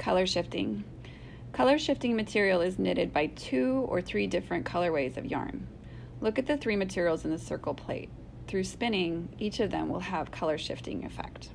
Color shifting. Color shifting material is knitted by two or three different colorways of yarn. Look at the three materials in the circle plate. Through spinning, each of them will have color shifting effect.